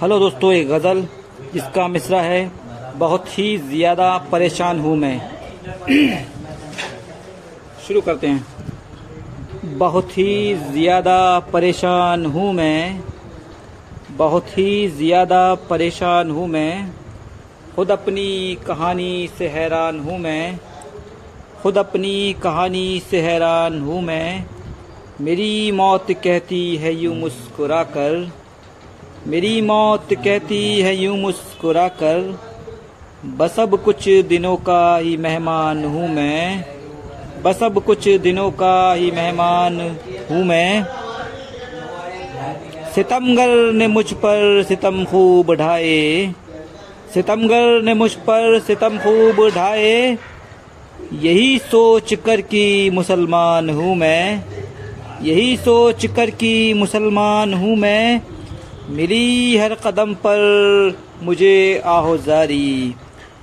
Hello दोस्तों एक गज़ल जिसका मिसरा है, बहुत ही ज़्यादा परेशान हूँ मैं। शुरू करते हैं। बहुत ही ज़्यादा परेशान हूँ मैं। बहुत ही ज़्यादा परेशान हूँ मैं। खुद अपनी कहानी से हैरान हूँ मैं। खुद अपनी कहानी से हैरान हूँ मैं। मेरी मौत कहती है यूँ मुस्कुरा कर मेरी मौत कहती है यूँ मुस्कुरा कर बस अब कुछ दिनों का ही मेहमान हूँ मैं, बस अब कुछ दिनों का ही मेहमान हूँ मैं। सितमगर ने मुझ पर सितम खूब ढाए, सितमगर ने मुझ पर सितम खूब ढाए, यही सोच कर कि मुसलमान हूँ मैं। यही सोच कर कि मुसलमान हूँ मैं। मिली हर कदम पर मुझे आहोजारी।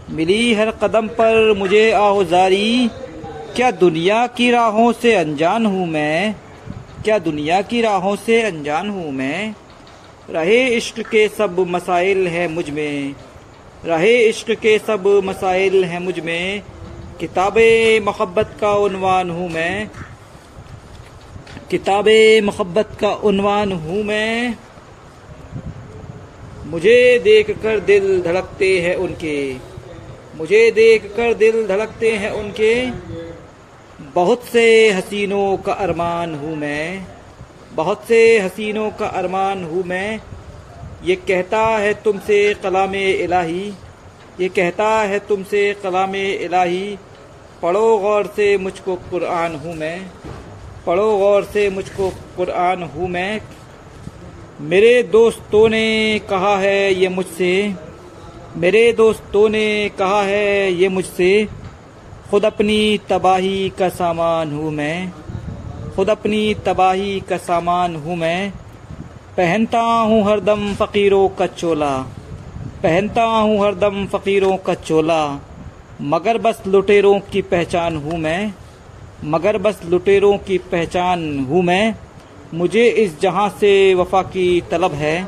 मिली हर कदम पर मुझे आहोजारी। क्या दुनिया की राहों से अनजान हूँ मैं? क्या दुनिया की राहों से अनजान हूँ मैं? रहे इश्क के सब मसाइल हैं मुझमें। रहे इश्क के सब मसाइल हैं मुझमें। किताब मोहब्बत का उनवान हूँ मैं। किताब मोहब्बत का उनवान हूँ मैं। मुझे देख कर दिल धड़कते हैं उनके। मुझे देख कर दिल धड़कते हैं उनके। बहुत से हसीनों का अरमान हूँ मैं। बहुत से हसीनों का अरमान हूँ मैं। ये कहता है तुमसे कलाम इलाही। ये कहता है तुमसे कलाम इलाही। पढ़ो गौर से मुझको कुरान हूँ मैं। पढ़ो गौर से मुझको कुरान हूँ मैं। मेरे दोस्तों ने कहा है ये मुझसे। मेरे दोस्तों ने कहा है ये मुझसे। खुद अपनी तबाही का सामान हूँ मैं। खुद अपनी तबाही का सामान हूँ मैं। पहनता हूँ हरदम फ़कीरों का चोला। पहनता हूँ हरदम फ़कीरों का चोला। मगर बस लुटेरों की पहचान हूँ मैं। मगर बस लुटेरों की पहचान हूँ मैं। मुझे इस जहाँ से वफा की तलब है।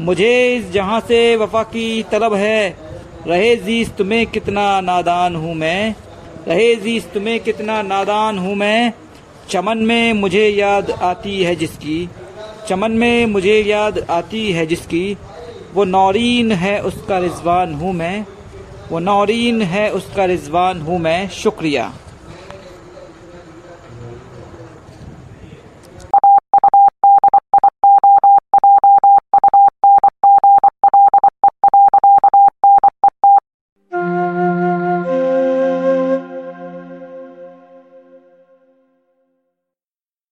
मुझे इस जहाँ से वफा की तलब है। रहे जीस्त में कितना नादान हूँ मैं। रहे जीस्त में कितना नादान हूँ मैं। चमन में मुझे याद आती है जिसकी। चमन में मुझे याद आती है जिसकी। वो नौरीन है उसका रिजवान हूँ मैं। वो नौरीन है उसका रिजवान हूँ मैं। शुक्रिया।